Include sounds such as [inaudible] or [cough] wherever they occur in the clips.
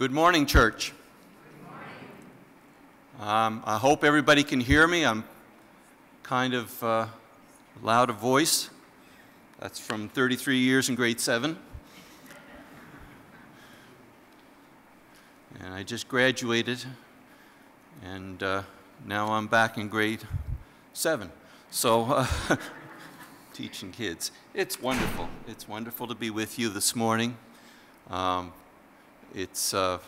Good morning, church. Um, I hope everybody can hear me. I'm kind of uh, loud of voice. That's from 33 years in grade 7. And I just graduated, and uh, now I'm back in grade 7. So, uh, [laughs] teaching kids. It's wonderful. It's wonderful to be with you this morning. Um, it's, uh,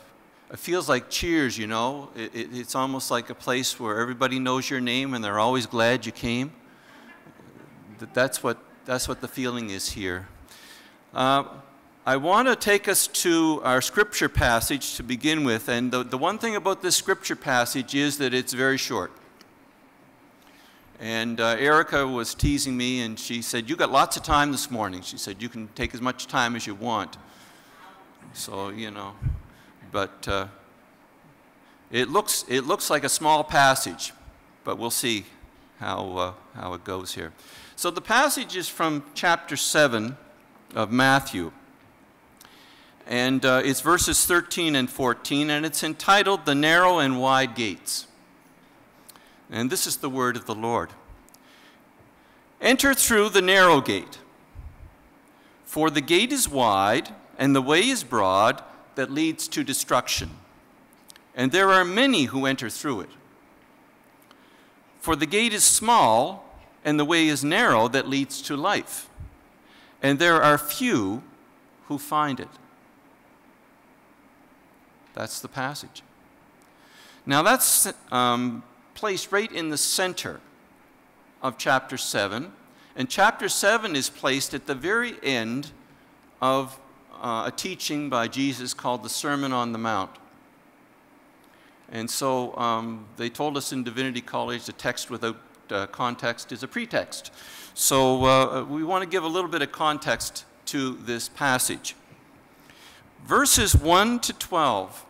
it feels like cheers, you know. It, it, it's almost like a place where everybody knows your name and they're always glad you came. That's what, that's what the feeling is here. Uh, I want to take us to our scripture passage to begin with. And the, the one thing about this scripture passage is that it's very short. And uh, Erica was teasing me, and she said, You got lots of time this morning. She said, You can take as much time as you want. So, you know, but uh, it, looks, it looks like a small passage, but we'll see how, uh, how it goes here. So the passage is from chapter 7 of Matthew. And uh, it's verses 13 and 14, and it's entitled The Narrow and Wide Gates. And this is the word of the Lord Enter through the narrow gate, for the gate is wide and the way is broad that leads to destruction, and there are many who enter through it. For the gate is small, and the way is narrow that leads to life, and there are few who find it. That's the passage. Now, that's um, placed right in the center of chapter 7, and chapter 7 is placed at the very end of uh, a teaching by Jesus called the Sermon on the Mount. And so um, they told us in Divinity College the text without uh, context is a pretext. So uh, we want to give a little bit of context to this passage. Verses 1 to 12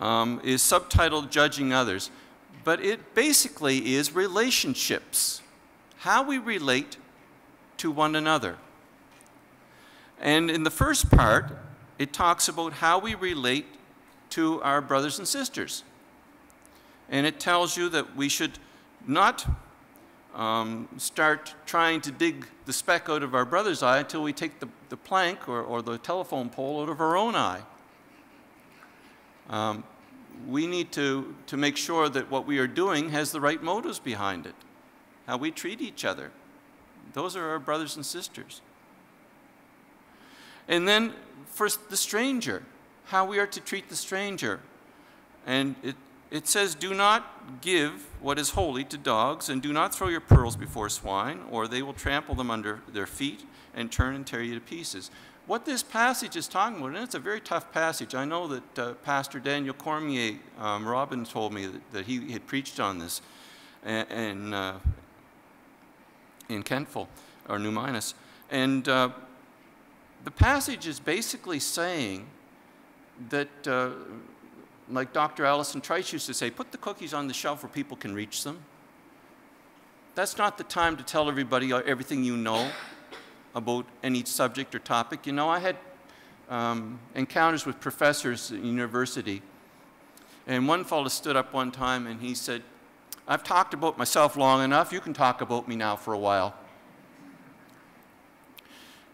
um, is subtitled Judging Others, but it basically is relationships, how we relate to one another. And in the first part, it talks about how we relate to our brothers and sisters. And it tells you that we should not um, start trying to dig the speck out of our brother's eye until we take the, the plank or, or the telephone pole out of our own eye. Um, we need to, to make sure that what we are doing has the right motives behind it, how we treat each other. Those are our brothers and sisters. And then for the stranger, how we are to treat the stranger. And it, it says, Do not give what is holy to dogs, and do not throw your pearls before swine, or they will trample them under their feet and turn and tear you to pieces. What this passage is talking about, and it's a very tough passage. I know that uh, Pastor Daniel Cormier, um, Robin told me that, that, he had preached on this in, uh, in Kentville, or New Minas. And uh, the passage is basically saying that, uh, like Dr. Allison Trites used to say, put the cookies on the shelf where people can reach them. That's not the time to tell everybody everything you know about any subject or topic. You know, I had um, encounters with professors at university, and one fellow stood up one time and he said, I've talked about myself long enough, you can talk about me now for a while.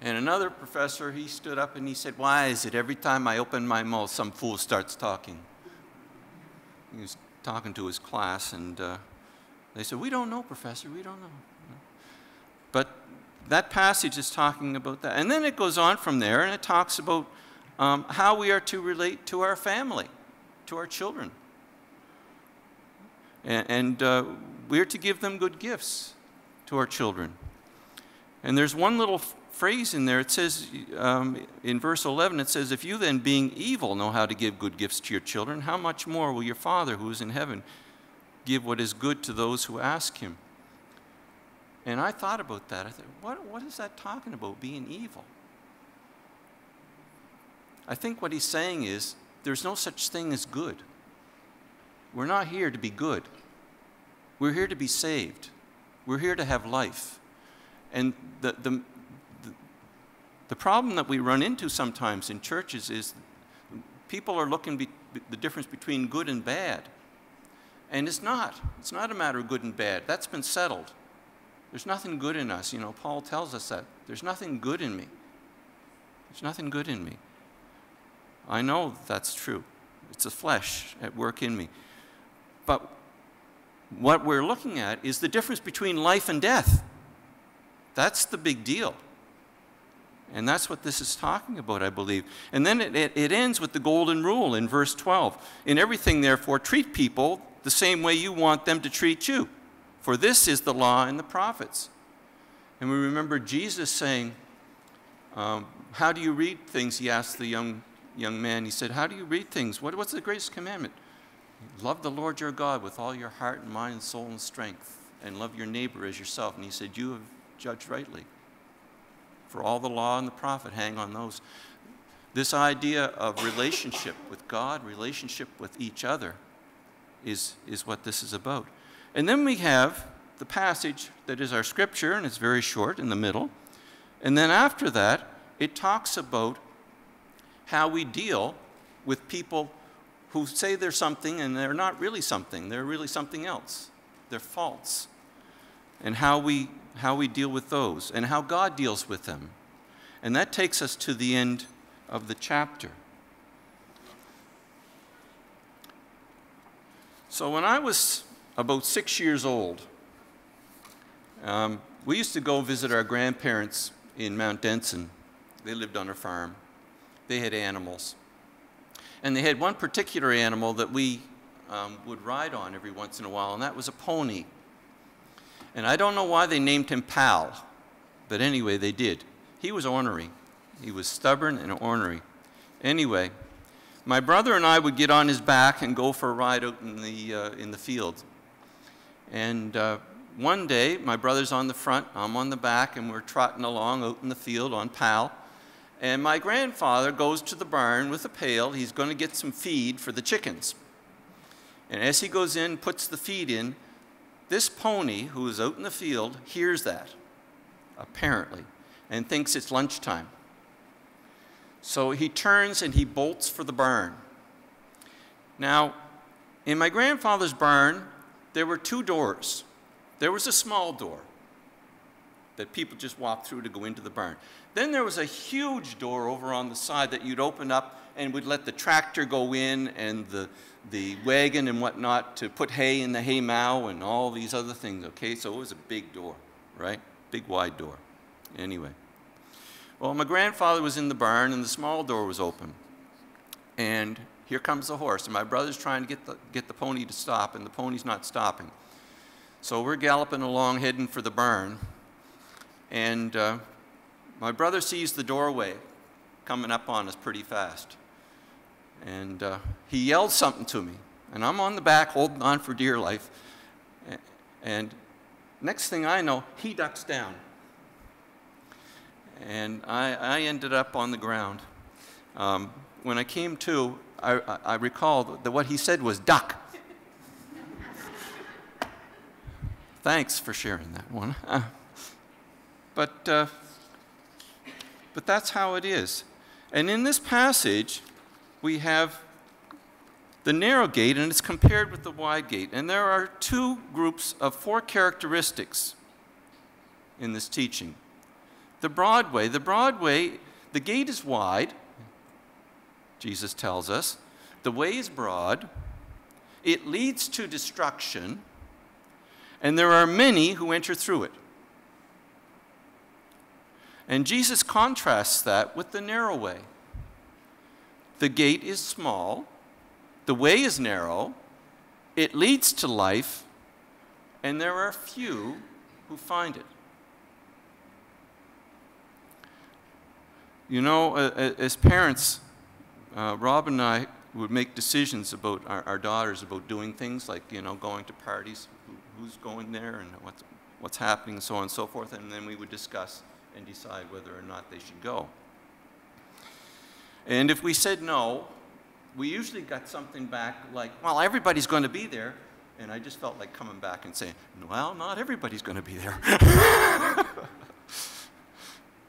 And another professor, he stood up and he said, Why is it every time I open my mouth, some fool starts talking? He was talking to his class, and uh, they said, We don't know, Professor, we don't know. But that passage is talking about that. And then it goes on from there, and it talks about um, how we are to relate to our family, to our children. And, and uh, we're to give them good gifts to our children. And there's one little phrase in there. It says um, in verse 11, it says, If you then, being evil, know how to give good gifts to your children, how much more will your Father who is in heaven give what is good to those who ask him? And I thought about that. I thought, what, what is that talking about, being evil? I think what he's saying is there's no such thing as good. We're not here to be good. We're here to be saved. We're here to have life. And the, the, the problem that we run into sometimes in churches is people are looking be, the difference between good and bad. And it's not. It's not a matter of good and bad. That's been settled. There's nothing good in us. You know, Paul tells us that. There's nothing good in me. There's nothing good in me. I know that's true. It's the flesh at work in me. But what we're looking at is the difference between life and death. That's the big deal. And that's what this is talking about, I believe. And then it, it, it, ends with the golden rule in verse 12. In everything, therefore, treat people the same way you want them to treat you. For this is the law and the prophets. And we remember Jesus saying, um, How do you read things? He asked the young, young man. He said, How do you read things? What, what's the greatest commandment? Love the Lord your God with all your heart and mind, and soul, and strength, and love your neighbor as yourself. And he said, You have judged rightly. For all the law and the prophet hang on those. This idea of relationship with God, relationship with each other, is, is what this is about. And then we have the passage that is our scripture, and it's very short in the middle. And then after that, it talks about how we deal with people who say they're something and they're not really something. They're really something else. They're false. And how we, how we deal with those and how God deals with them. And that takes us to the end of the chapter. So when I was about six years old, um, we used to go visit our grandparents in Mount Denson. They lived on a farm. They had animals. And they had one particular animal that we um, would ride on every once in a while, and that was a pony. And I don't know why they named him Pal, but anyway, they did. He was ornery. He was stubborn and ornery. Anyway, my brother and I would get on his back and go for a ride out in the, uh, in the field. And uh, one day, my brother's on the front, I'm on the back, and we're trotting along out in the field on Pal. And my grandfather goes to the barn with a pail. He's going to get some feed for the chickens. And as he goes in, puts the feed in, this pony, who is out in the field, hears that, apparently, and thinks it's lunchtime. So he turns and he bolts for the barn. Now, in my grandfather's barn, there were two doors. There was a small door that people just walked through to go into the barn. Then there was a huge door over on the side that you'd open up and would let the tractor go in and the, the wagon and whatnot to put hay in the hay mow and all these other things, okay? So it was a big door, right? Big wide door. Anyway. Well, my grandfather was in the barn and the small door was open. And here comes the horse. And my brother's trying to get the, get the pony to stop, and the pony's not stopping. So we're galloping along, heading for the barn. And uh, my brother sees the doorway coming up on us pretty fast. And uh, he yelled something to me. And I'm on the back holding on for dear life. And next thing I know, he ducks down. And I, I ended up on the ground. Um, when I came to, I, I recall that what he said was duck. Thanks for sharing that one. [laughs] but uh, but that's how it is. And in this passage, we have the narrow gate, and it's compared with the wide gate. And there are two groups of four characteristics in this teaching. The broad way, the broad way, the gate is wide, Jesus tells us. The way is broad, it leads to destruction, and there are many who enter through it. And Jesus contrasts that with the narrow way. The gate is small, the way is narrow, it leads to life, and there are few who find it. You know, as parents, uh, Rob and I would make decisions about our, our, daughters about doing things like, you know, going to parties, who, who's going there and what's, what's happening, and so on and so forth, and then we would discuss and decide whether or not they should go. And if we said no, we usually got something back like, well, everybody's going to be there. And I just felt like coming back and saying, well, not everybody's going to be there. [laughs]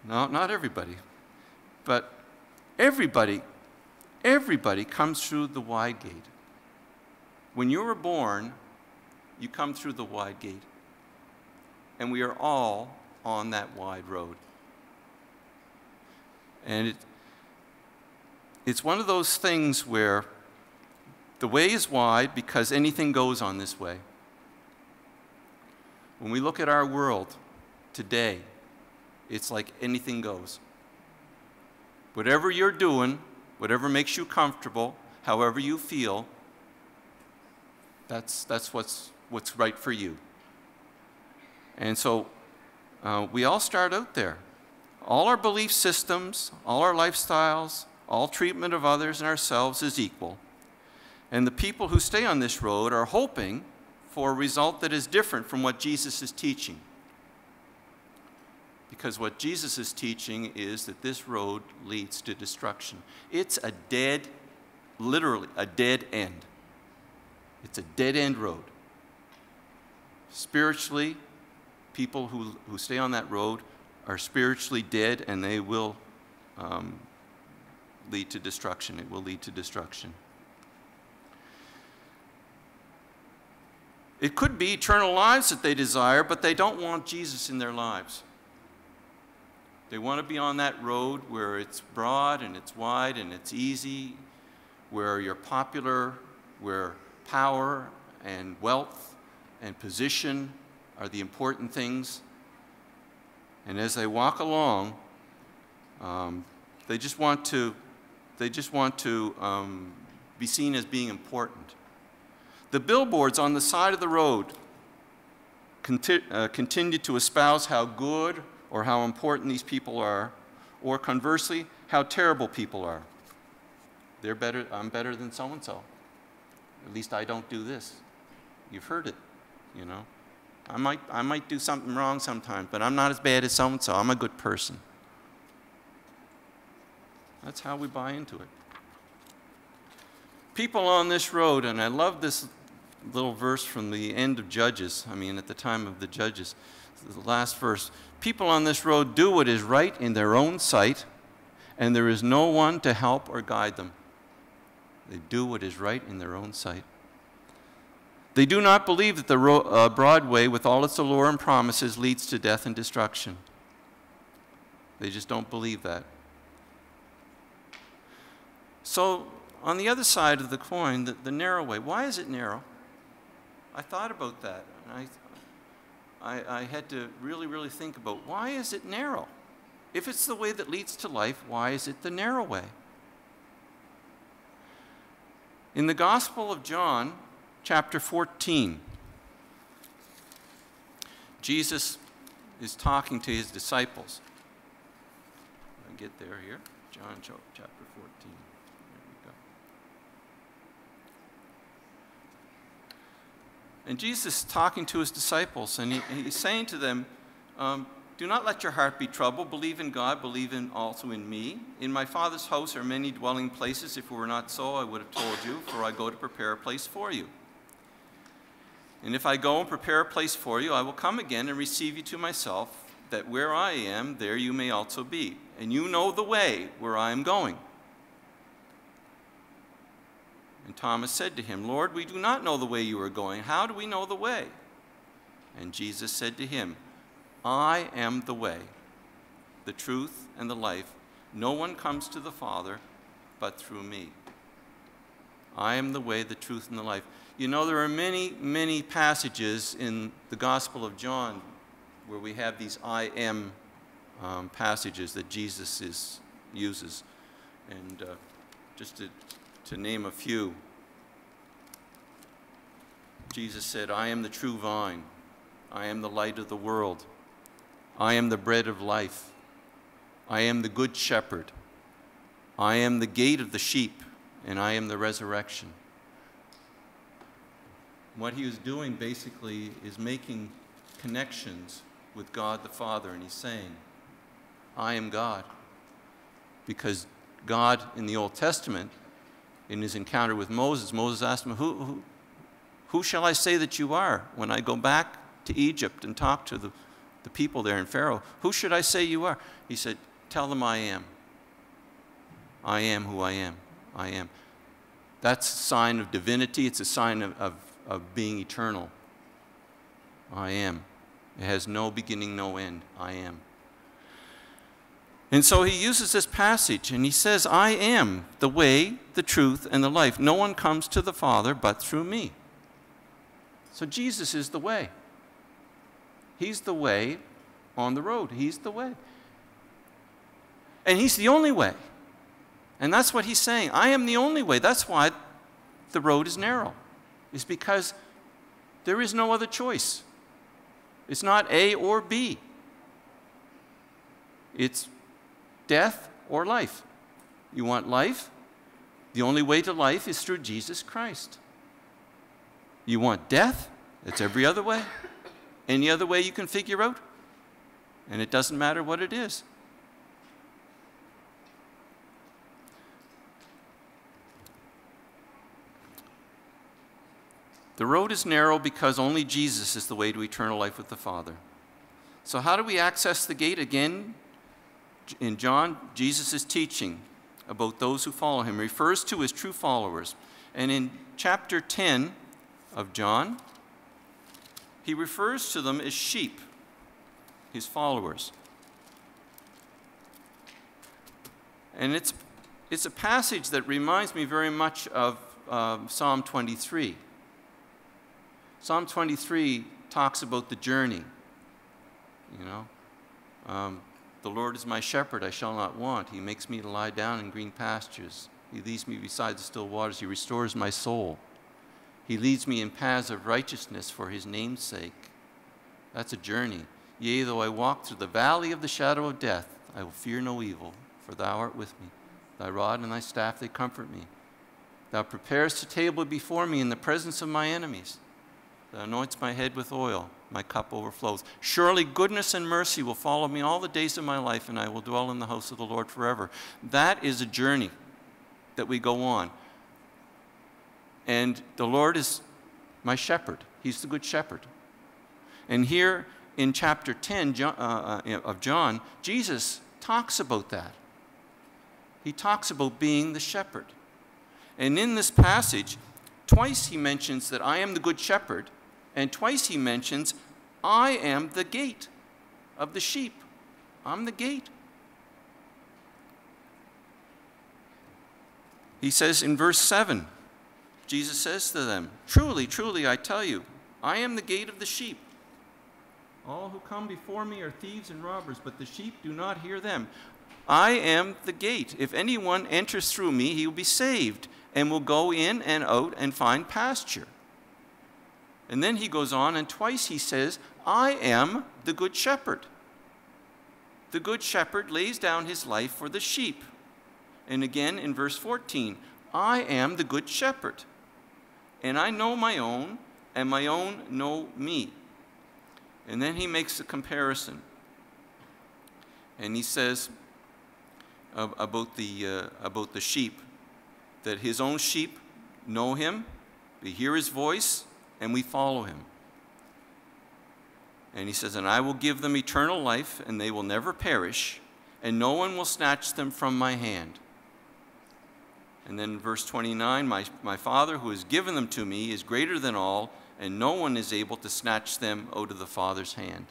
no, not everybody. But everybody, Everybody comes through the wide gate. When you were born, you come through the wide gate. And we are all on that wide road. And it, it's one of those things where the way is wide because anything goes on this way. When we look at our world today, it's like anything goes. Whatever you're doing, whatever makes you comfortable, however you feel, that's, that's what's, what's right for you. And so uh, we all start out there. All our belief systems, all our lifestyles, all treatment of others and ourselves is equal. And the people who stay on this road are hoping for a result that is different from what Jesus is teaching. Because what Jesus is teaching is that this road leads to destruction. It's a dead, literally, a dead end. It's a dead end road. Spiritually, people who, who stay on that road are spiritually dead and they will um, lead to destruction. It will lead to destruction. It could be eternal lives that they desire, but they don't want Jesus in their lives. They want to be on that road where it's broad and it's wide and it's easy, where you're popular, where power and wealth and position are the important things. And as they walk along, um, they just want to, they just want to um, be seen as being important. The billboards on the side of the road conti- uh, continue to espouse how good or how important these people are, or conversely, how terrible people are. They're better, I'm better than so and so. At least I don't do this. You've heard it, you know. I might, I might do something wrong sometimes, but I'm not as bad as so and so. I'm a good person. That's how we buy into it. People on this road, and I love this little verse from the end of Judges, I mean, at the time of the Judges, the last verse. People on this road do what is right in their own sight, and there is no one to help or guide them. They do what is right in their own sight. They do not believe that the uh, broad way, with all its allure and promises, leads to death and destruction. They just don't believe that. So, on the other side of the coin, the, the narrow way, why is it narrow? I thought about that. I, I, I had to really, really think about why is it narrow? If it's the way that leads to life, why is it the narrow way? In the Gospel of John, chapter 14, Jesus is talking to his disciples. I get there here. John chapter And Jesus is talking to his disciples, and he, he's saying to them, um, Do not let your heart be troubled. Believe in God, believe in also in me. In my Father's house are many dwelling places. If it were not so, I would have told you, for I go to prepare a place for you. And if I go and prepare a place for you, I will come again and receive you to myself, that where I am, there you may also be. And you know the way where I am going. And Thomas said to him, Lord, we do not know the way you are going. How do we know the way? And Jesus said to him, I am the way, the truth, and the life. No one comes to the Father but through me. I am the way, the truth, and the life. You know, there are many, many passages in the Gospel of John where we have these I am um, passages that Jesus is, uses. And uh, just to to name a few. Jesus said, I am the true vine. I am the light of the world. I am the bread of life. I am the good shepherd. I am the gate of the sheep, and I am the resurrection. What he was doing basically is making connections with God the Father, and he's saying, I am God. Because God in the Old Testament in his encounter with Moses, Moses asked him, who, who, who shall I say that you are when I go back to Egypt and talk to the, the people there in Pharaoh? Who should I say you are? He said, Tell them I am. I am who I am. I am. That's a sign of divinity, it's a sign of, of, of being eternal. I am. It has no beginning, no end. I am. And so he uses this passage and he says, I am the way, the truth, and the life. No one comes to the Father but through me. So Jesus is the way. He's the way on the road. He's the way. And He's the only way. And that's what He's saying. I am the only way. That's why the road is narrow, is because there is no other choice. It's not A or B, it's death or life. You want life? The only way to life is through Jesus Christ. You want death? It's every other way. Any other way you can figure out? And it doesn't matter what it is. The road is narrow because only Jesus is the way to eternal life with the Father. So, how do we access the gate? Again, in John, Jesus teaching about those who follow him, refers to his true followers. And in chapter 10 of John, he refers to them as sheep, his followers. And it's, it's a passage that reminds me very much of uh, Psalm 23. Psalm 23 talks about the journey, you know. Um, the Lord is my shepherd, I shall not want. He makes me to lie down in green pastures. He leads me beside the still waters. He restores my soul. He leads me in paths of righteousness for his name's sake. That's a journey. Yea, though I walk through the valley of the shadow of death, I will fear no evil, for thou art with me. Thy rod and thy staff, they comfort me. Thou preparest a table before me in the presence of my enemies. Thou anoints my head with oil my cup overflows. Surely goodness and mercy will follow me all the days of my life, and I will dwell in the house of the Lord forever. That is a journey that we go on. And the Lord is my shepherd, He's the good shepherd. And here in chapter 10 uh, uh, of John, Jesus talks about that. He talks about being the shepherd. And in this passage, twice he mentions that I am the good shepherd, and twice he mentions, I am the gate of the sheep. I'm the gate. He says in verse 7, Jesus says to them, Truly, truly, I tell you, I am the gate of the sheep. All who come before me are thieves and robbers, but the sheep do not hear them. I am the gate. If anyone enters through me, he will be saved and will go in and out and find pasture. And then he goes on, and twice he says, I am the good shepherd. The good shepherd lays down his life for the sheep. And again in verse 14, I am the good shepherd. And I know my own, and my own know me. And then he makes a comparison. And he says about the, uh, about the sheep that his own sheep know him, they hear his voice, and we follow him. And he says, And I will give them eternal life, and they will never perish, and no one will snatch them from my hand. And then verse 29 my, my Father who has given them to me is greater than all, and no one is able to snatch them out of the Father's hand.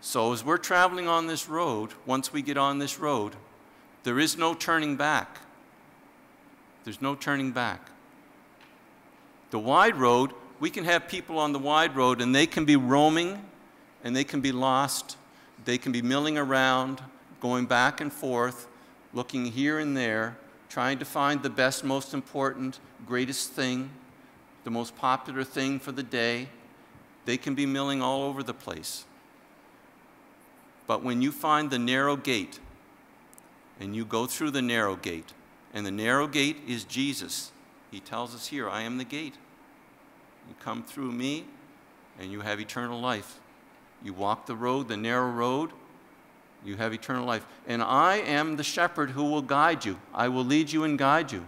So, as we're traveling on this road, once we get on this road, there is no turning back. There's no turning back. The wide road, we can have people on the wide road and they can be roaming and they can be lost. They can be milling around, going back and forth, looking here and there, trying to find the best, most important, greatest thing, the most popular thing for the day. They can be milling all over the place. But when you find the narrow gate, and you go through the narrow gate, and the narrow gate is Jesus, he tells us here, I am the gate. You come through me, and you have eternal life. You walk the road, the narrow road, you have eternal life. And I am the shepherd who will guide you. I will lead you and guide you.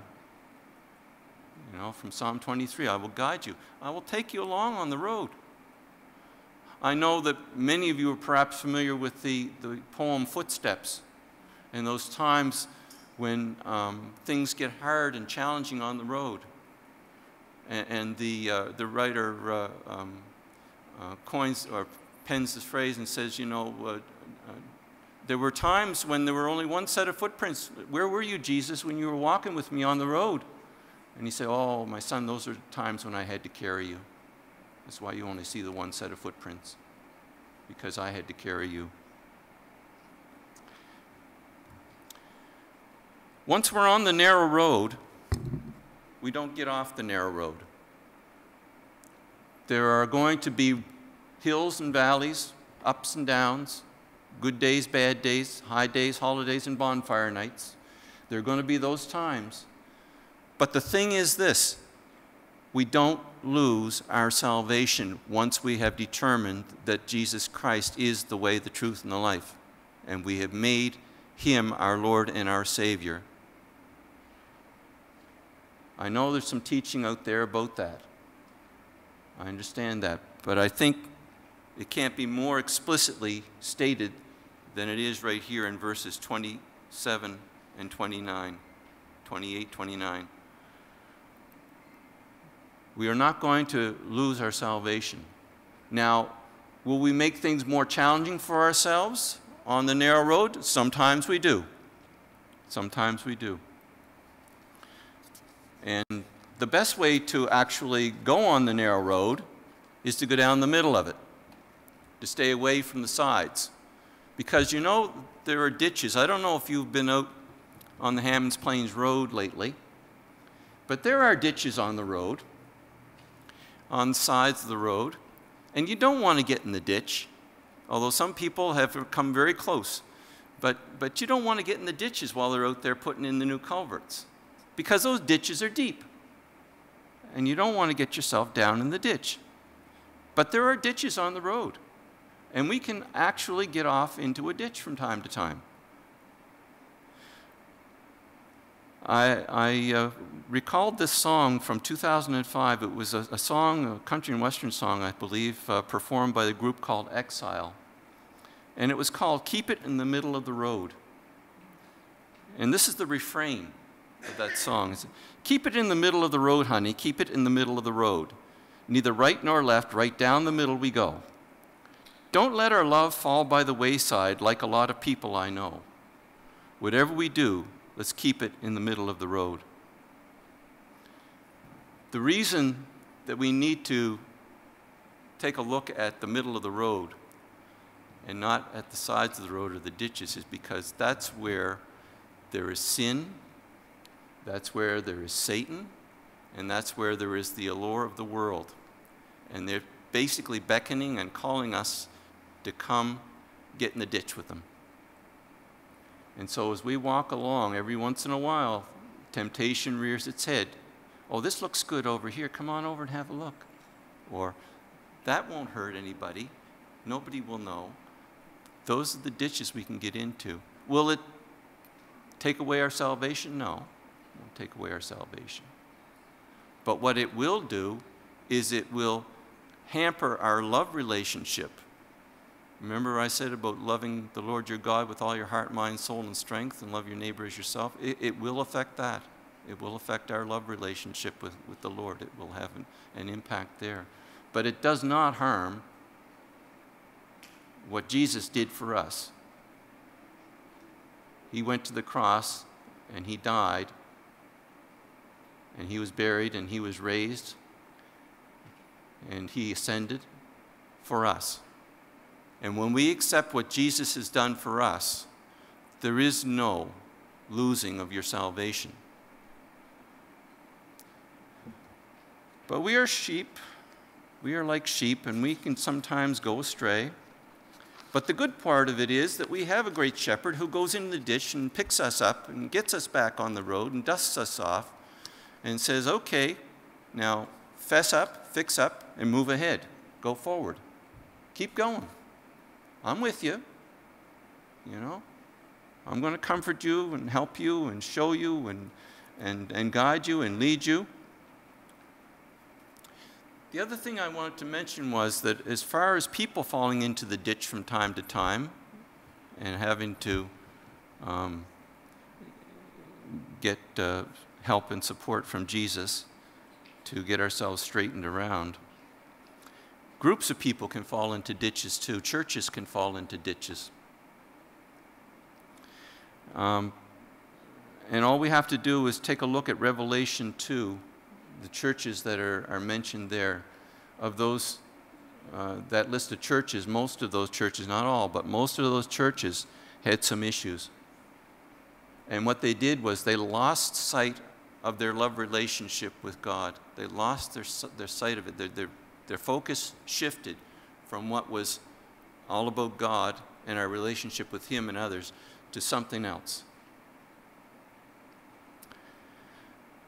You know, from Psalm 23, I will guide you. I will take you along on the road. I know that many of you are perhaps familiar with the, the poem Footsteps and those times when um, things get hard and challenging on the road. And, and the, uh, the writer uh, um, uh, coins or pens this phrase and says, you know, uh, uh, there were times when there were only one set of footprints. Where were you, Jesus, when you were walking with me on the road? And he said, Oh, my son, those are times when I had to carry you. That's why you only see the one set of footprints, because I had to carry you. Once we're on the narrow road, we don't get off the narrow road. There are going to be hills and valleys, ups and downs, good days, bad days, high days, holidays, and bonfire nights. There are going to be those times. But the thing is this we don't lose our salvation once we have determined that Jesus Christ is the way, the truth, and the life, and we have made him our Lord and our Savior. I know there's some teaching out there about that. I understand that. But I think it can't be more explicitly stated than it is right here in verses 27 and 29, 28, 29. We are not going to lose our salvation. Now, will we make things more challenging for ourselves on the narrow road? Sometimes we do. Sometimes we do. And the best way to actually go on the narrow road is to go down the middle of it, to stay away from the sides. Because you know, there are ditches. I don't know if you've been out on the Hammonds Plains Road lately, but there are ditches on the road, on the sides of the road, and you don't want to get in the ditch, although some people have come very close. But, but you don't want to get in the ditches while they're out there putting in the new culverts because those ditches are deep. And you don't want to get yourself down in the ditch. But there are ditches on the road. And we can actually get off into a ditch from time to time. I, I uh, recalled this song from 2005. It was a, a, song, a country and western song, I believe, uh, performed by a group called Exile. And it was called Keep It in the Middle of the Road. And this is the refrain of that song. Keep it in the middle of the road, honey. Keep it in the middle of the road. Neither right nor left, right down the middle we go. Don't let our love fall by the wayside like a lot of people I know. Whatever we do, let's keep it in the middle of the road. The reason that we need to take a look at the middle of the road and not at the sides of the road or the ditches is because that's where there is sin that's where there is Satan, and that's where there is the allure of the world. And they're basically beckoning and calling us to come get in the ditch with them. And so as we walk along, every once in a while, temptation rears its head. Oh, this looks good over here. Come on over and have a look. Or, that won't hurt anybody. Nobody will know. Those are the ditches we can get into. Will it take away our salvation? No won't take away our salvation. But what it will do is it will hamper our love relationship. Remember, I said about loving the Lord your God with all your heart, mind, soul, and strength, and love your neighbor as yourself? It, it will affect that. It will affect our love relationship with, with the Lord. It will have an, an impact there. But it does not harm what Jesus did for us. He went to the cross and he died and he was buried and he was raised and he ascended for us. And when we accept what Jesus has done for us, there is no losing of your salvation. But we are sheep. We are like sheep, and we can sometimes go astray. But the good part of it is that we have a great shepherd who goes in the ditch and picks us up and gets us back on the road and dusts us off and says, okay, now fess up, fix up, and move ahead. Go forward. Keep going. I'm with you. You know? I'm going to comfort you and help you and show you and, and, and guide you and lead you. The other thing I wanted to mention was that as far as people falling into the ditch from time to time and having to um, get uh, help and support from Jesus to get ourselves straightened around. Groups of people can fall into ditches too. Churches can fall into ditches. Um, and all we have to do is take a look at Revelation 2, the churches that are, are mentioned there. Of those, uh, that list of churches, most of those churches, not all, but most of those churches had some issues. And what they did was they lost sight of their love relationship with God. They lost their, their sight of it. Their, their, their focus shifted from what was all about God and our relationship with Him and others to something else.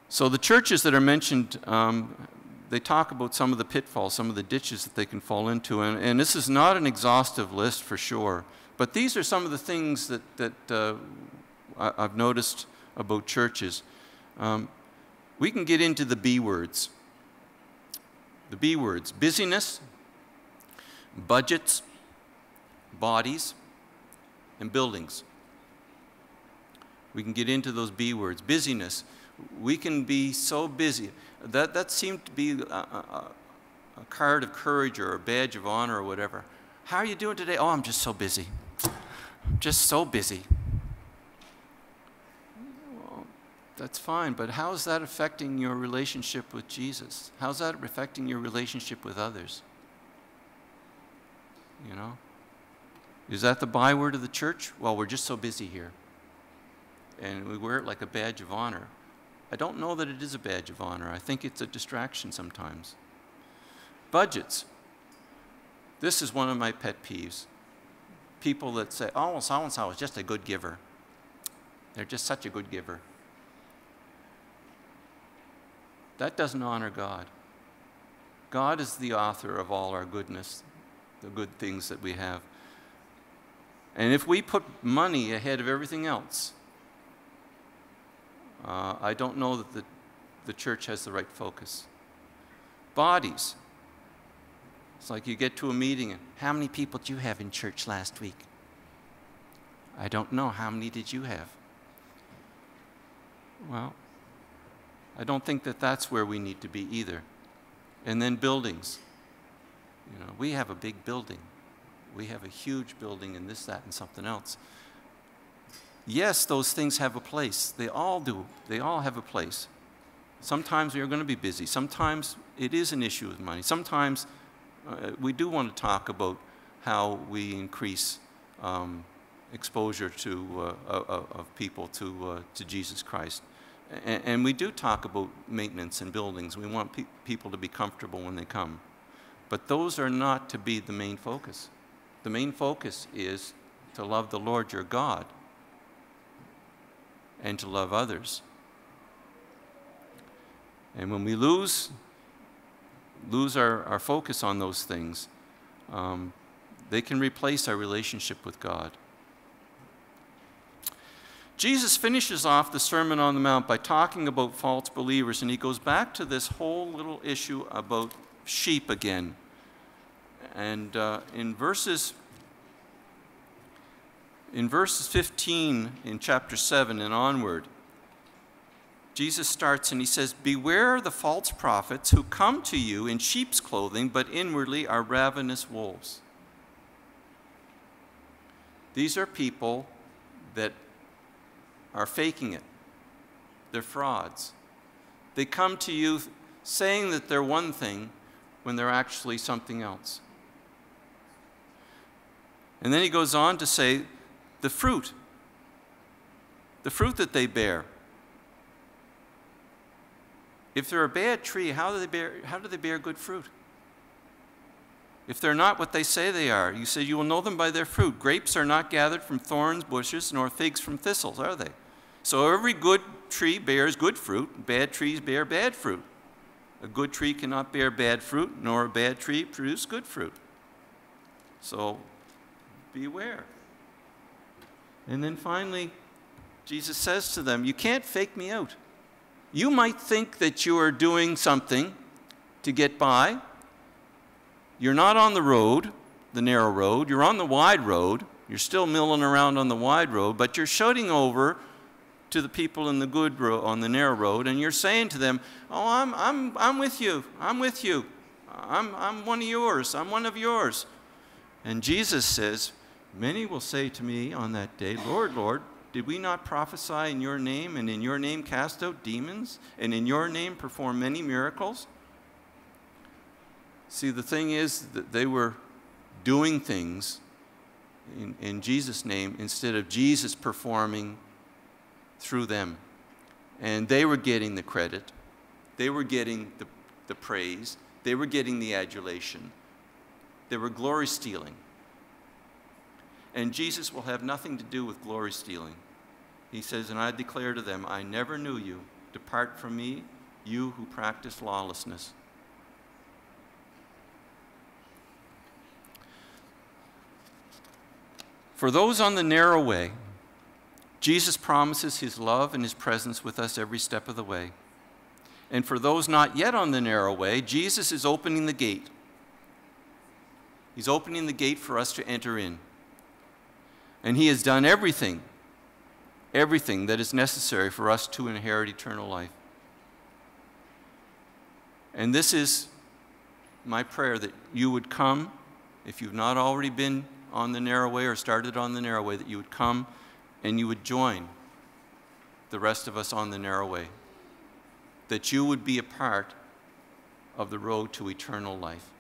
So the churches that are mentioned, um, they talk about some of the pitfalls, some of the ditches that they can fall into. And, and, this is not an exhaustive list for sure. But these are some of the things that, that uh, I, have noticed about churches. Um, we can get into the B words. The B words busyness, budgets, bodies, and buildings. We can get into those B words. Busyness. We can be so busy. That, that seemed to be a, a, a card of courage or a badge of honor or whatever. How are you doing today? Oh, I'm just so busy. I'm just so busy. Well, that's fine, but how is that affecting your relationship with Jesus? How's that affecting your relationship with others? You know? Is that the byword of the church? Well, we're just so busy here and we wear it like a badge of honor. I don't know that it is a badge of honor. I think it's a distraction sometimes. Budgets. This is one of my pet peeves. People that say, oh, so and so is just a good giver. They're just such a good giver. That doesn't honor God. God is the author of all our goodness, the good things that we have. And if we put money ahead of everything else, uh, I don't know that the, the church has the right focus. Bodies. It's like you get to a meeting and how many people did you have in church last week? I don't know. How many did you have? Well, I don't think that that's where we need to be either. And then buildings. You know, we have a big building. We have a huge building and this, that, and something else yes, those things have a place. They all do. They all have a place. Sometimes we are going to be busy. Sometimes it is an issue with money. Sometimes uh, we do want to talk about how we increase um, exposure to, uh, of, of, people to, uh, to Jesus Christ. And, and, we do talk about maintenance and buildings. We want pe people to be comfortable when they come. But those are not to be the main focus. The main focus is to love the Lord your God and to love others. And when we lose, lose our, our focus on those things, um, they can replace our relationship with God. Jesus finishes off the Sermon on the Mount by talking about false believers, and he goes back to this whole little issue about sheep again. And uh, in verses in verses 15 in chapter 7 and onward, Jesus starts and he says, Beware the false prophets who come to you in sheep's clothing, but inwardly are ravenous wolves. These are people that are faking it, they're frauds. They come to you saying that they're one thing when they're actually something else. And then he goes on to say, the fruit, the fruit that they bear. If they're a bad tree, how do they bear, how do they bear good fruit? If they're not what they say they are, you say you will know them by their fruit. Grapes are not gathered from thorns bushes, nor figs from thistles, are they? So every good tree bears good fruit, bad trees bear bad fruit. A good tree cannot bear bad fruit, nor a bad tree produce good fruit. So beware. And then finally, Jesus says to them, You can't fake me out. You might think that you are doing something to get by. You're not on the road, the narrow road. You're on the wide road. You're still milling around on the wide road, but you're shooting over to the people in the good road, on the narrow road, and you're saying to them, Oh, I'm, I'm, I'm with you. I'm with you. I'm, I'm one of yours. I'm one of yours. And Jesus says, Many will say to me on that day, Lord, Lord, did we not prophesy in your name, and in your name cast out demons, and in your name perform many miracles? See, the thing is that they were doing things in, in Jesus' name instead of Jesus performing through them. And they were getting the credit, they were getting the, the praise, they were getting the adulation, they were glory stealing. And Jesus will have nothing to do with glory stealing. He says, And I declare to them, I never knew you. Depart from me, you who practice lawlessness. For those on the narrow way, Jesus promises his love and his presence with us every step of the way. And for those not yet on the narrow way, Jesus is opening the gate. He's opening the gate for us to enter in. And he has done everything, everything that is necessary for us to inherit eternal life. And this is my prayer that you would come, if you've not already been on the narrow way or started on the narrow way, that you would come and you would join the rest of us on the narrow way. That you would be a part of the road to eternal life.